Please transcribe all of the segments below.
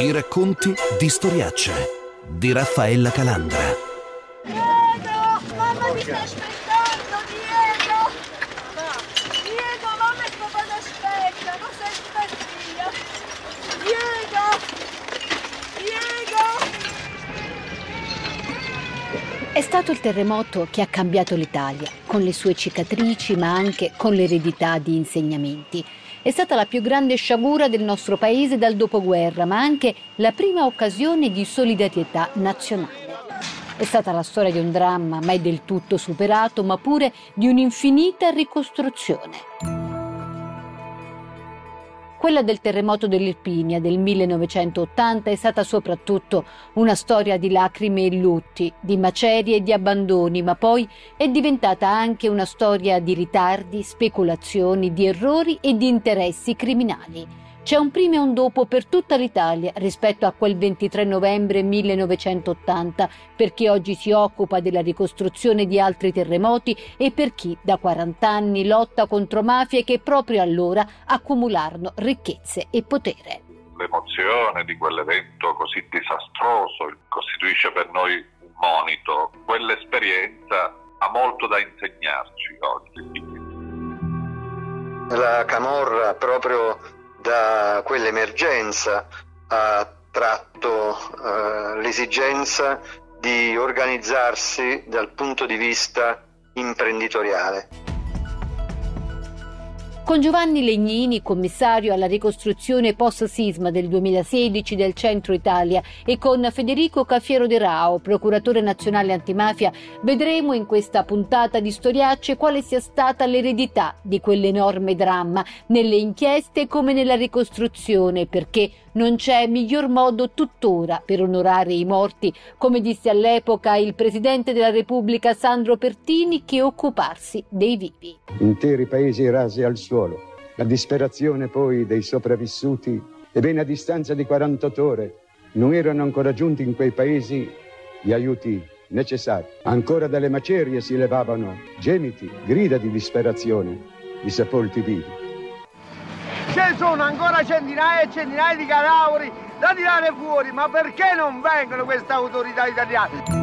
I racconti di storiacce di Raffaella Calandra. Diego! Mamma mi sta aspettando, Diego! Diego, mamma e papà ti aspetta, non sei sta via! Diego! Diego! È stato il terremoto che ha cambiato l'Italia, con le sue cicatrici ma anche con l'eredità di insegnamenti. È stata la più grande sciagura del nostro paese dal dopoguerra, ma anche la prima occasione di solidarietà nazionale. È stata la storia di un dramma mai del tutto superato, ma pure di un'infinita ricostruzione. Quella del terremoto dell'Irpinia del 1980 è stata soprattutto una storia di lacrime e lutti, di macerie e di abbandoni, ma poi è diventata anche una storia di ritardi, speculazioni, di errori e di interessi criminali. C'è un prima e un dopo per tutta l'Italia rispetto a quel 23 novembre 1980, per chi oggi si occupa della ricostruzione di altri terremoti e per chi da 40 anni lotta contro mafie che proprio allora accumularono ricchezze e potere. L'emozione di quell'evento così disastroso costituisce per noi un monito. Quell'esperienza ha molto da insegnarci oggi. La Camorra proprio da quell'emergenza ha tratto eh, l'esigenza di organizzarsi dal punto di vista imprenditoriale. Con Giovanni Legnini, commissario alla ricostruzione post-sisma del 2016 del Centro Italia, e con Federico Caffiero De Rao, procuratore nazionale antimafia, vedremo in questa puntata di Storiacce quale sia stata l'eredità di quell'enorme dramma nelle inchieste come nella ricostruzione, perché non c'è miglior modo tuttora per onorare i morti, come disse all'epoca il presidente della Repubblica Sandro Pertini, che occuparsi dei vivi. Interi paesi rasi al suolo, la disperazione poi dei sopravvissuti e bene a distanza di 48 ore non erano ancora giunti in quei paesi gli aiuti necessari. Ancora dalle macerie si levavano gemiti, grida di disperazione di sepolti vivi. Ci sono ancora centinaia e centinaia di cadaveri da tirare fuori, ma perché non vengono queste autorità italiane?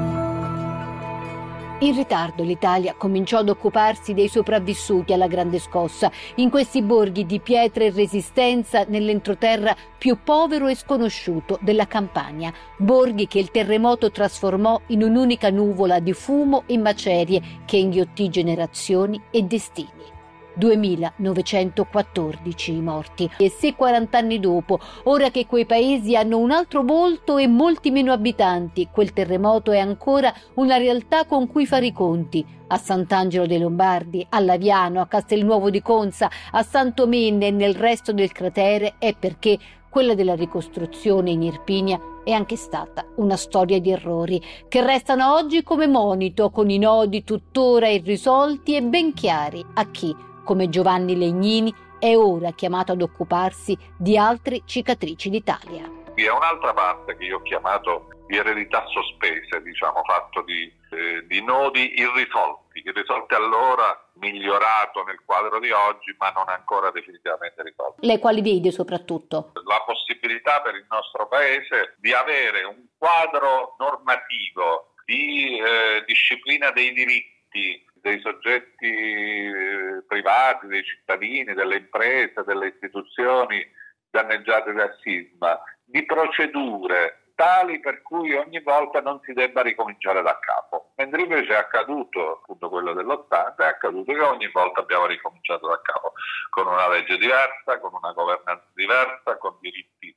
In ritardo l'Italia cominciò ad occuparsi dei sopravvissuti alla grande scossa, in questi borghi di pietra e resistenza nell'entroterra più povero e sconosciuto della campagna, borghi che il terremoto trasformò in un'unica nuvola di fumo e macerie che inghiottì generazioni e destini. 2914 i morti. E se 40 anni dopo, ora che quei paesi hanno un altro volto e molti meno abitanti, quel terremoto è ancora una realtà con cui fare i conti. A Sant'Angelo dei Lombardi, a Laviano, a Castelnuovo di Conza, a Santomenne e nel resto del cratere è perché quella della ricostruzione in Irpinia è anche stata una storia di errori che restano oggi come monito con i nodi tuttora irrisolti e ben chiari a chi come Giovanni Legnini, è ora chiamato ad occuparsi di altre cicatrici d'Italia. Vi è un'altra parte che io ho chiamato di eredità sospese, diciamo, fatto di, eh, di nodi irrisolti, irrisolti allora, migliorato nel quadro di oggi, ma non ancora definitivamente risolti. Lei quali vede soprattutto? La possibilità per il nostro Paese di avere un quadro normativo di eh, disciplina dei diritti dei soggetti eh, privati, dei cittadini, delle imprese, delle istituzioni danneggiate dal sisma, di procedure tali per cui ogni volta non si debba ricominciare da capo. Mentre invece è accaduto, appunto quello dell'80, è accaduto che ogni volta abbiamo ricominciato da capo, con una legge diversa, con una governanza diversa, con diritti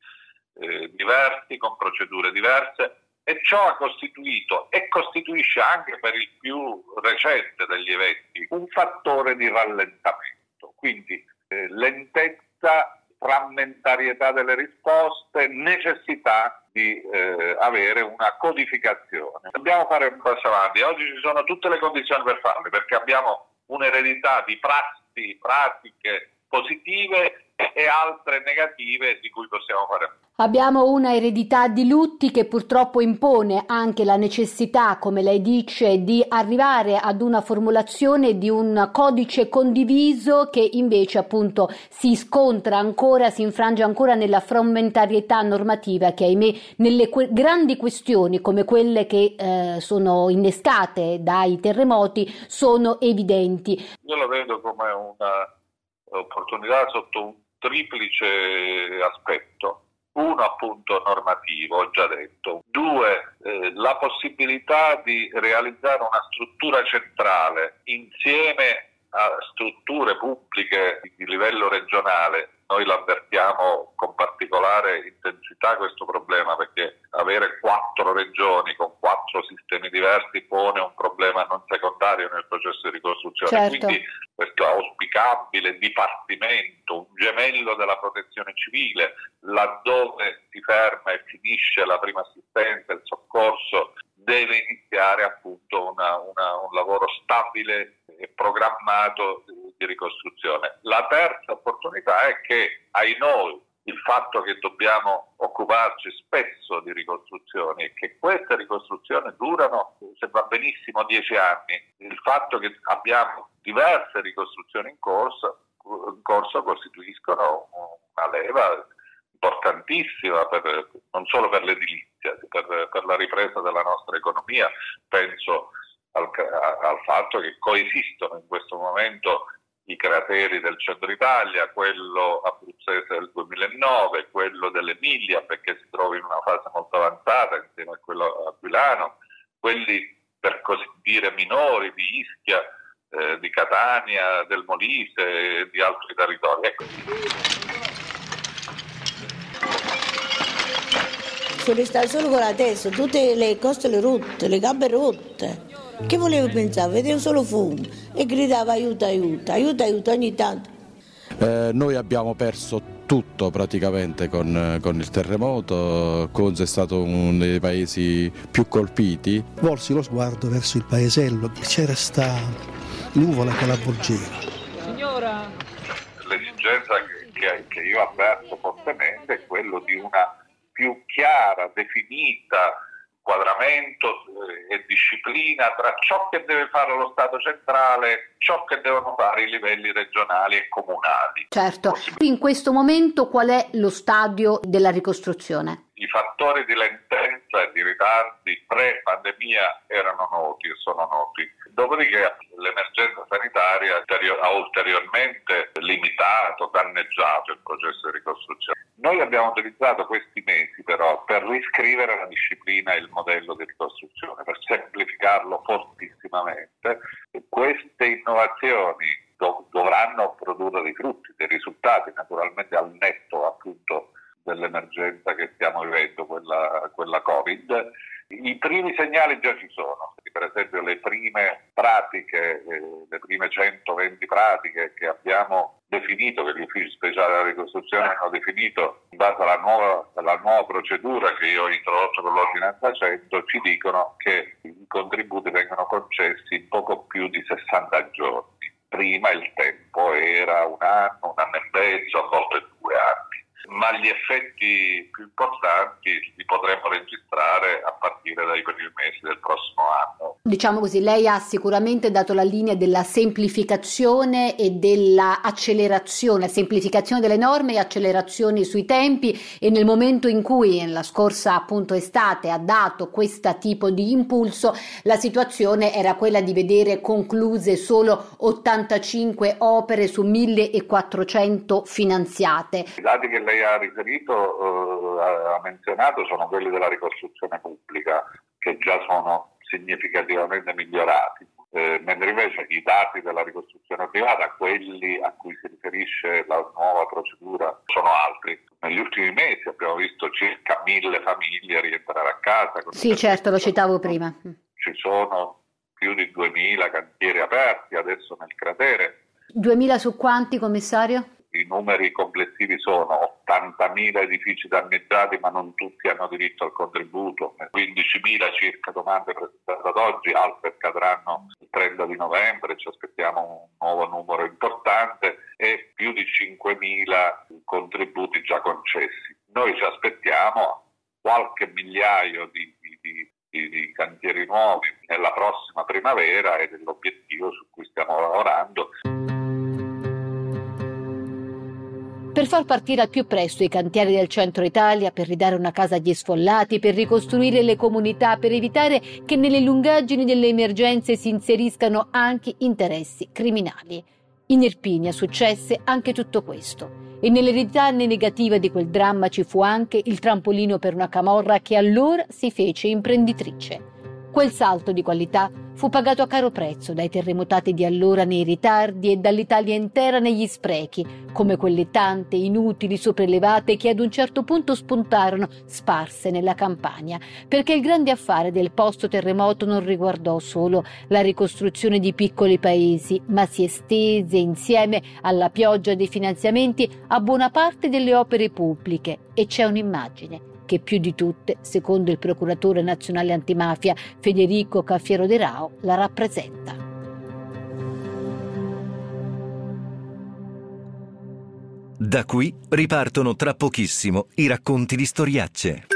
eh, diversi, con procedure diverse e ciò ha costituito e costituisce anche per il più recente degli eventi un fattore di rallentamento, quindi eh, lentezza, frammentarietà delle risposte, necessità di eh, avere una codificazione. Dobbiamo fare un passo avanti, oggi ci sono tutte le condizioni per farlo perché abbiamo un'eredità di prassi, pratiche positive e altre negative di cui possiamo fare Abbiamo una eredità di lutti che purtroppo impone anche la necessità, come lei dice, di arrivare ad una formulazione di un codice condiviso che invece appunto si scontra ancora, si infrange ancora nella frammentarietà normativa che ahimè nelle que- grandi questioni come quelle che eh, sono innescate dai terremoti sono evidenti. Io lo vedo come un'opportunità sotto un triplice aspetto uno appunto normativo, ho già detto, due eh, la possibilità di realizzare una struttura centrale insieme a strutture pubbliche di livello regionale. Noi l'avvertiamo con particolare intensità questo problema perché avere quattro regioni con quattro sistemi diversi pone un problema non secondario nel processo di ricostruzione. Certo. Quindi questo auspicabile dipartimento, un gemello della protezione civile, laddove si ferma e finisce la prima assistenza, il soccorso, deve iniziare appunto una, una, un lavoro stabile e programmato di ricostruzione. La terza opportunità è che ai noi il fatto che dobbiamo occuparci spesso di ricostruzioni e che queste ricostruzioni durano, se va benissimo, dieci anni, il fatto che abbiamo diverse ricostruzioni in corso, in corso costituiscono una leva importantissima per, non solo per l'edilizia, per, per, la ripresa della nostra economia. Penso al, al fatto che coesistono in questo momento i crateri del centro Italia, quello abruzzese del 2009, quello dell'Emilia perché si trova in una fase molto avanzata insieme a quello aquilano, quelli per così dire minori di Ischia, eh, di Catania, del Molise e di altri territori. Ecco. Sono stato solo con la testa, tutte le costole rotte, le gambe rotte. Che volevo pensare? Vedevo solo fumo e gridava aiuto, aiuto, aiuto, aiuto ogni tanto. Eh, noi abbiamo perso tutto praticamente con, con, il terremoto, Conzo è stato uno dei paesi più colpiti. Volsi lo sguardo verso il paesello, c'era sta nuvola che l'avvolgeva. Signora! L'esigenza che, che io avverto fortemente è quello di una più chiara, definita inquadramento eh, e disciplina tra ciò che deve fare lo Stato centrale, ciò che devono fare i livelli regionali e comunali. Certo, in questo momento qual è lo stadio della ricostruzione? I fattori di lentezza e di ritardi pre-pandemia erano noti e sono noti. Dopodiché l'emergenza sanitaria ha ulteriormente limitato, danneggiato il processo di ricostruzione. Noi abbiamo utilizzato questi mesi però per riscrivere la disciplina e il modello di ricostruzione, per semplificarlo fortissimamente. Queste innovazioni dov- dovranno produrre dei frutti, dei risultati, naturalmente al netto appunto dell'emergenza che stiamo vivendo, quella, quella Covid. I primi segnali già ci sono, per esempio le prime pratiche, eh, le prime 120 pratiche che abbiamo definito, che gli uffici speciali della ricostruzione hanno definito in base alla nuova, alla nuova procedura che io ho introdotto con l'ordinanza 100, ci dicono che i contributi vengono concessi in poco più di 60 giorni. Prima il tempo era un anno, un anno e mezzo, a volte due anni ma gli effetti più importanti li potremo registrare a partire dai primi mesi del prossimo anno. Diciamo così, lei ha sicuramente dato la linea della semplificazione e dell'accelerazione, semplificazione delle norme e accelerazioni sui tempi e nel momento in cui la scorsa appunto estate ha dato questo tipo di impulso, la situazione era quella di vedere concluse solo 85 opere su 1400 finanziate. I dati che lei ha riferito, eh, ha menzionato, sono quelli della ricostruzione pubblica, che già sono significativamente migliorati. Eh, mentre invece i dati della ricostruzione privata, quelli a cui si riferisce la nuova procedura, sono altri. Negli ultimi mesi abbiamo visto circa mille famiglie rientrare a casa. Sì, certo, lo citavo prima. Ci sono più di 2000 cantieri aperti adesso nel cratere. 2000 su quanti, commissario? i numeri complessivi sono 80.000 edifici danneggiati ma non tutti hanno diritto al contributo, 15.000 circa domande presentate ad oggi, altre scadranno il 30 di novembre ci aspettiamo un nuovo numero importante e più di 5.000 contributi già concessi. Noi ci aspettiamo qualche migliaio di, di, di, di cantieri nuovi nella prossima primavera ed è l'obiettivo su cui stiamo lavorando. Per far partire al più presto i cantieri del centro Italia, per ridare una casa agli sfollati, per ricostruire le comunità, per evitare che nelle lungaggini delle emergenze si inseriscano anche interessi criminali. In Irpinia successe anche tutto questo. E nell'eredità negativa di quel dramma ci fu anche il trampolino per una camorra che allora si fece imprenditrice. Quel salto di qualità fu pagato a caro prezzo dai terremotati di allora nei ritardi e dall'Italia intera negli sprechi, come quelle tante inutili sopraelevate che ad un certo punto spuntarono sparse nella campagna, perché il grande affare del post terremoto non riguardò solo la ricostruzione di piccoli paesi, ma si estese insieme alla pioggia dei finanziamenti a buona parte delle opere pubbliche. E c'è un'immagine che più di tutte, secondo il procuratore nazionale antimafia Federico Caffiero De Rao, la rappresenta. Da qui ripartono tra pochissimo i racconti di storiacce.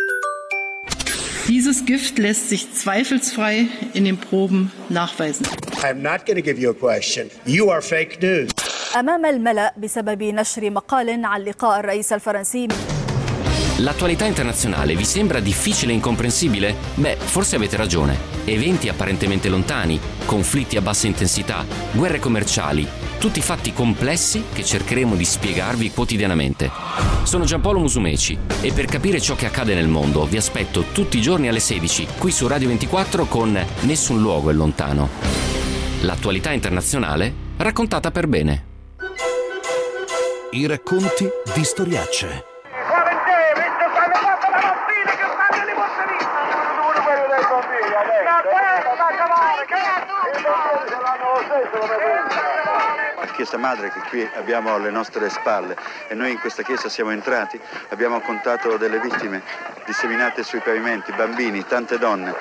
Dieses Gift lässt sich zweifelsfrei in den Proben nachweisen. I'm not going to give you a question. You are fake news. أمام الملأ بسبب نشر مقال عن لقاء الرئيس الفرنسي L'attualità internazionale vi sembra difficile e incomprensibile? Beh, forse avete ragione. Eventi apparentemente lontani, conflitti a bassa intensità, guerre commerciali, tutti fatti complessi che cercheremo di spiegarvi quotidianamente. Sono Giampaolo Musumeci e per capire ciò che accade nel mondo vi aspetto tutti i giorni alle 16 qui su Radio 24 con Nessun luogo è lontano. L'attualità internazionale raccontata per bene. I racconti di storiacce. Chiesa Madre che qui abbiamo alle nostre spalle e noi in questa chiesa siamo entrati, abbiamo contato delle vittime disseminate sui pavimenti, bambini, tante donne,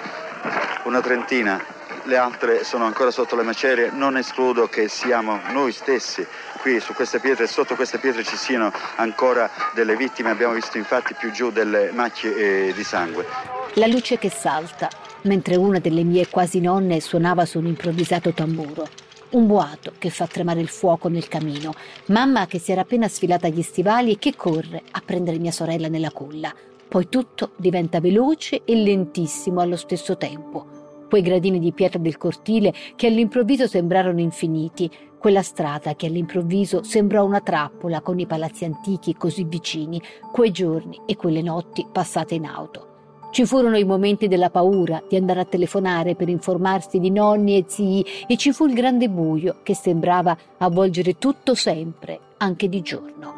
una trentina, le altre sono ancora sotto le macerie, non escludo che siamo noi stessi qui su queste pietre sotto queste pietre ci siano ancora delle vittime, abbiamo visto infatti più giù delle macchie eh, di sangue. La luce che salta, mentre una delle mie quasi nonne suonava su un improvvisato tamburo. Un boato che fa tremare il fuoco nel camino. Mamma che si era appena sfilata gli stivali e che corre a prendere mia sorella nella culla. Poi tutto diventa veloce e lentissimo allo stesso tempo. Quei gradini di pietra del cortile che all'improvviso sembrarono infiniti, quella strada che all'improvviso sembrò una trappola con i palazzi antichi così vicini, quei giorni e quelle notti passate in auto. Ci furono i momenti della paura di andare a telefonare per informarsi di nonni e zii e ci fu il grande buio che sembrava avvolgere tutto sempre, anche di giorno.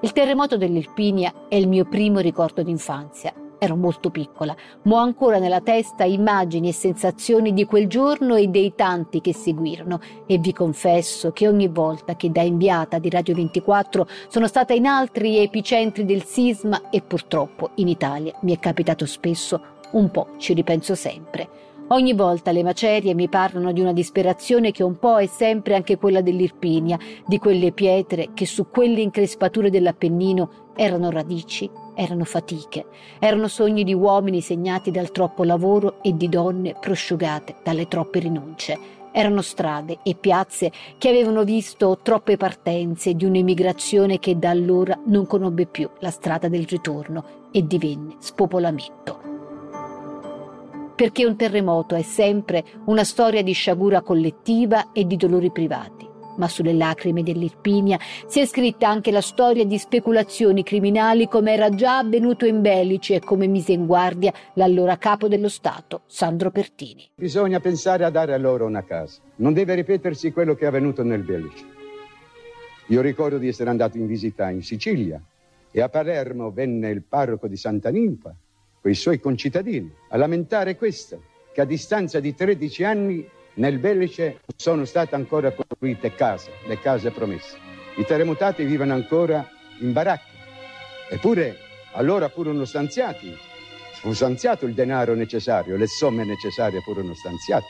Il terremoto dell'Irpinia è il mio primo ricordo d'infanzia Ero molto piccola, ma ho ancora nella testa immagini e sensazioni di quel giorno e dei tanti che seguirono. E vi confesso che ogni volta che da inviata di Radio 24 sono stata in altri epicentri del sisma e purtroppo in Italia mi è capitato spesso, un po' ci ripenso sempre. Ogni volta le macerie mi parlano di una disperazione che un po' è sempre anche quella dell'Irpinia, di quelle pietre che su quelle increspature dell'Appennino erano radici erano fatiche, erano sogni di uomini segnati dal troppo lavoro e di donne prosciugate dalle troppe rinunce. Erano strade e piazze che avevano visto troppe partenze di un'emigrazione che da allora non conobbe più la strada del ritorno e divenne spopolamento. Perché un terremoto è sempre una storia di sciagura collettiva e di dolori privati ma sulle lacrime dell'Irpinia si è scritta anche la storia di speculazioni criminali come era già avvenuto in Belice e come mise in guardia l'allora capo dello Stato, Sandro Pertini. Bisogna pensare a dare a loro una casa. Non deve ripetersi quello che è avvenuto nel Belice. Io ricordo di essere andato in visita in Sicilia e a Palermo venne il parroco di Santa Ninfa con i suoi concittadini a lamentare questo, che a distanza di 13 anni nel Belice sono state ancora costruite case, le case promesse. I terremotati vivono ancora in baracche. Eppure allora furono stanziati, fu stanziato il denaro necessario, le somme necessarie furono stanziate.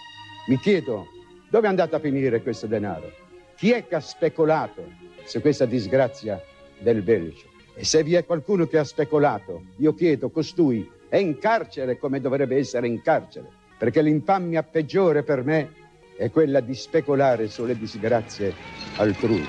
Mi chiedo dove è andato a finire questo denaro? Chi è che ha speculato su questa disgrazia del Belgio? E se vi è qualcuno che ha speculato, io chiedo, costui è in carcere come dovrebbe essere in carcere, perché l'infamia peggiore per me è quella di speculare sulle disgrazie altrui.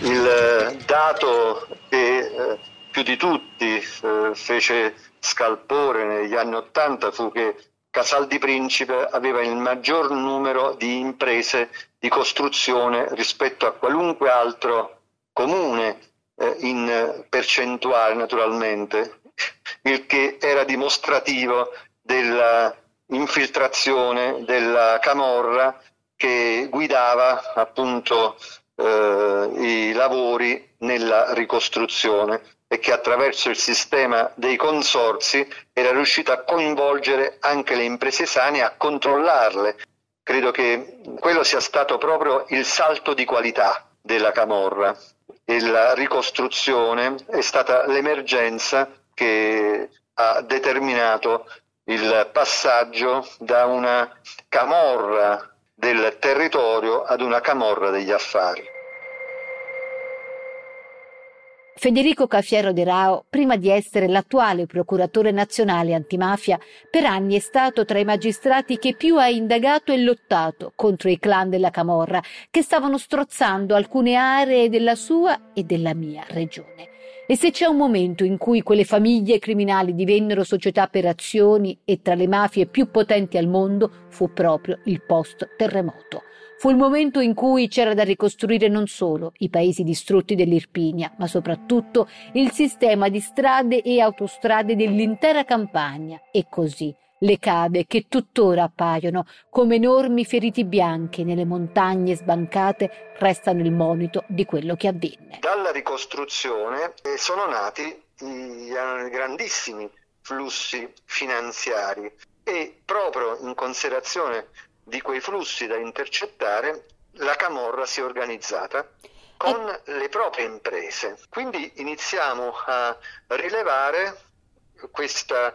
Il eh, dato che eh, più di tutti eh, fece scalpore negli anni Ottanta fu che Casal di Principe aveva il maggior numero di imprese di costruzione rispetto a qualunque altro comune eh, in percentuale naturalmente, il che era dimostrativo dell'infiltrazione della Camorra che guidava appunto eh, i lavori nella ricostruzione e che attraverso il sistema dei consorsi era riuscita a coinvolgere anche le imprese sane e a controllarle. Credo che quello sia stato proprio il salto di qualità della Camorra e la ricostruzione è stata l'emergenza che ha determinato il passaggio da una camorra del territorio ad una camorra degli affari. Federico Cafiero de Rao, prima di essere l'attuale procuratore nazionale antimafia, per anni è stato tra i magistrati che più ha indagato e lottato contro i clan della Camorra, che stavano strozzando alcune aree della sua e della mia regione. E se c'è un momento in cui quelle famiglie criminali divennero società per azioni e tra le mafie più potenti al mondo, fu proprio il post-terremoto. Fu il momento in cui c'era da ricostruire non solo i paesi distrutti dell'Irpinia, ma soprattutto il sistema di strade e autostrade dell'intera campagna e così le cave che tuttora appaiono come enormi feriti bianchi nelle montagne sbancate restano il monito di quello che avvenne. Dalla ricostruzione eh, sono nati i grandissimi flussi finanziari e proprio in considerazione di quei flussi da intercettare, la Camorra si è organizzata con le proprie imprese. Quindi iniziamo a rilevare questa eh,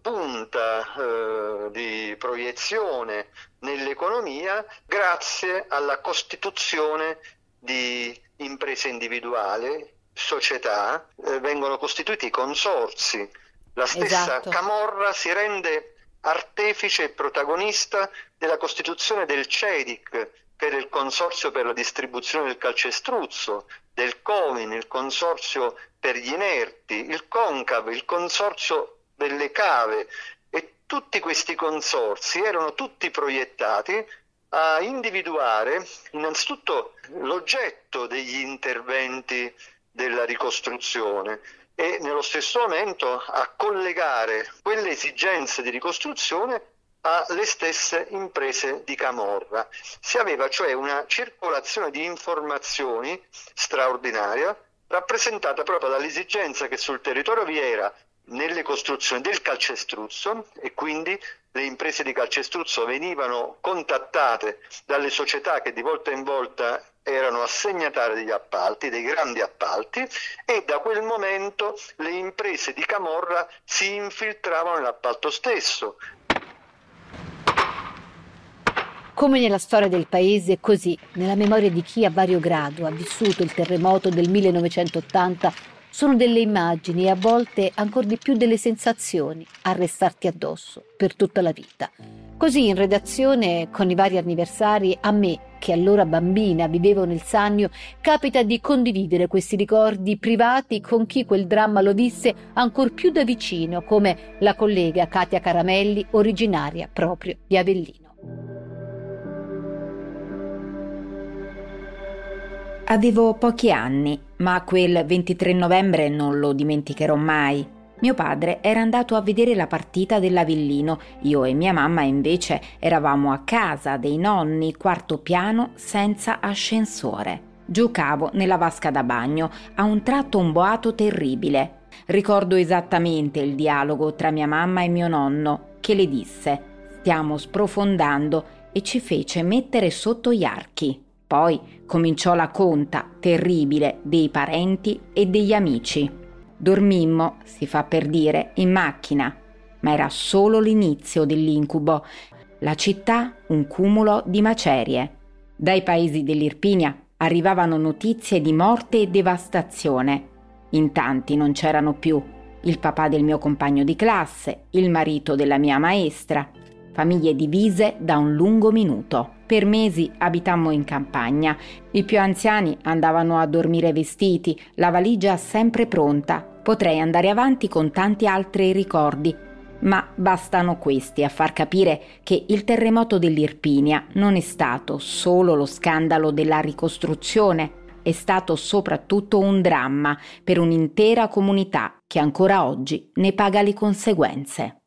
punta eh, di proiezione nell'economia grazie alla costituzione di imprese individuali, società, eh, vengono costituiti consorsi. La stessa esatto. Camorra si rende artefice e protagonista della costituzione del CEDIC, che era il consorzio per la distribuzione del calcestruzzo, del COMIN, il consorzio per gli inerti, il CONCAV, il consorzio delle cave e tutti questi consorsi erano tutti proiettati a individuare innanzitutto l'oggetto degli interventi della ricostruzione e nello stesso momento a collegare quelle esigenze di ricostruzione alle stesse imprese di Camorra. Si aveva cioè una circolazione di informazioni straordinaria rappresentata proprio dall'esigenza che sul territorio vi era nelle costruzioni del calcestruzzo e quindi le imprese di calcestruzzo venivano contattate dalle società che di volta in volta erano assegnatarie degli appalti, dei grandi appalti e da quel momento le imprese di Camorra si infiltravano nell'appalto stesso. Come nella storia del paese, così nella memoria di chi a vario grado ha vissuto il terremoto del 1980 sono delle immagini e a volte ancora di più delle sensazioni a restarti addosso per tutta la vita. Così in redazione, con i vari anniversari, a me, che allora bambina vivevo nel Sannio, capita di condividere questi ricordi privati con chi quel dramma lo visse ancor più da vicino, come la collega Katia Caramelli, originaria proprio di Avellino. Avevo pochi anni, ma quel 23 novembre non lo dimenticherò mai. Mio padre era andato a vedere la partita dell'Avellino, io e mia mamma invece eravamo a casa dei nonni, quarto piano, senza ascensore. Giocavo nella vasca da bagno, a un tratto un boato terribile. Ricordo esattamente il dialogo tra mia mamma e mio nonno, che le disse: Stiamo sprofondando e ci fece mettere sotto gli archi. Poi cominciò la conta terribile dei parenti e degli amici. Dormimmo, si fa per dire, in macchina. ma era solo l'inizio dell'incubo. La città un cumulo di macerie. Dai paesi dell'Irpinia arrivavano notizie di morte e devastazione. In tanti non c'erano più il papà del mio compagno di classe, il marito della mia maestra, famiglie divise da un lungo minuto. Per mesi abitammo in campagna. I più anziani andavano a dormire vestiti, la valigia sempre pronta. Potrei andare avanti con tanti altri ricordi, ma bastano questi a far capire che il terremoto dell'Irpinia non è stato solo lo scandalo della ricostruzione, è stato soprattutto un dramma per un'intera comunità che ancora oggi ne paga le conseguenze.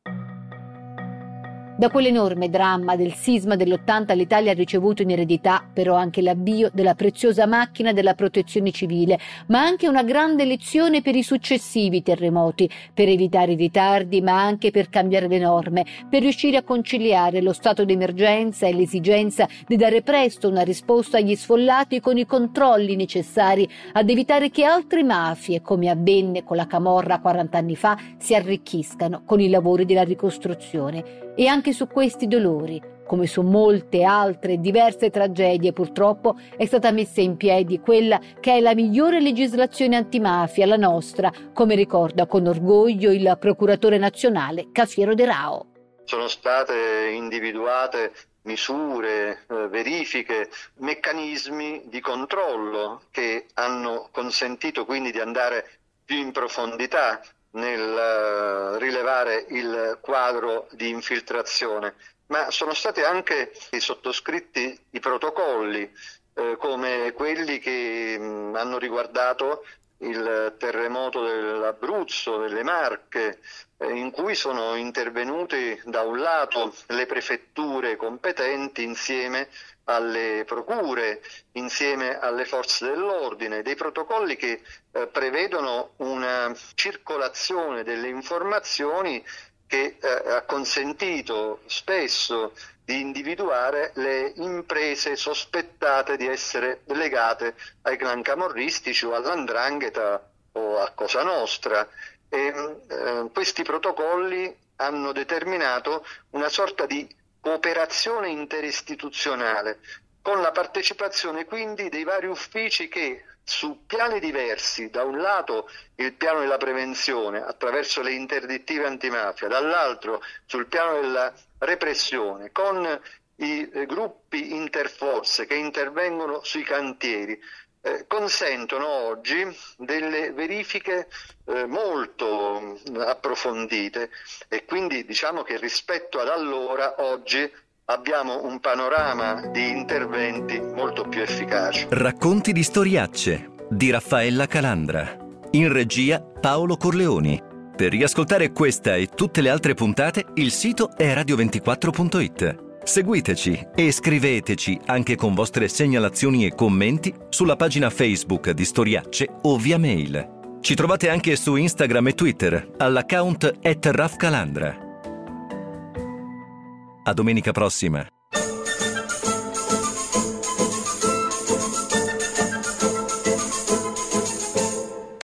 Da quell'enorme dramma del sisma dell'80 l'Italia ha ricevuto in eredità però anche l'avvio della preziosa macchina della protezione civile, ma anche una grande lezione per i successivi terremoti, per evitare i ritardi, ma anche per cambiare le norme, per riuscire a conciliare lo stato d'emergenza e l'esigenza di dare presto una risposta agli sfollati con i controlli necessari ad evitare che altre mafie, come avvenne con la Camorra 40 anni fa, si arricchiscano con i lavori della ricostruzione. E anche su questi dolori, come su molte altre diverse tragedie purtroppo, è stata messa in piedi quella che è la migliore legislazione antimafia, la nostra, come ricorda con orgoglio il procuratore nazionale Cafiero De Rao. Sono state individuate misure, eh, verifiche, meccanismi di controllo che hanno consentito quindi di andare più in profondità nel eh, rilevare il quadro di infiltrazione, ma sono stati anche sottoscritti i protocolli eh, come quelli che mh, hanno riguardato il terremoto dell'Abruzzo, delle Marche, eh, in cui sono intervenute da un lato le prefetture competenti insieme alle procure, insieme alle forze dell'ordine, dei protocolli che eh, prevedono una circolazione delle informazioni che eh, ha consentito spesso di individuare le imprese sospettate di essere legate ai clan camorristici o all'andrangheta o a Cosa Nostra. E, eh, questi protocolli hanno determinato una sorta di cooperazione interistituzionale, con la partecipazione quindi dei vari uffici che su piani diversi, da un lato il piano della prevenzione attraverso le interdittive antimafia, dall'altro sul piano della repressione, con i eh, gruppi interforze che intervengono sui cantieri, eh, consentono oggi delle verifiche eh, molto approfondite e quindi diciamo che rispetto ad allora oggi abbiamo un panorama di interventi molto più efficaci. Racconti di storiacce di Raffaella Calandra. In regia Paolo Corleoni. Per riascoltare questa e tutte le altre puntate il sito è radio24.it. Seguiteci e scriveteci anche con vostre segnalazioni e commenti sulla pagina Facebook di Storiacce o via mail. Ci trovate anche su Instagram e Twitter all'account at A domenica prossima.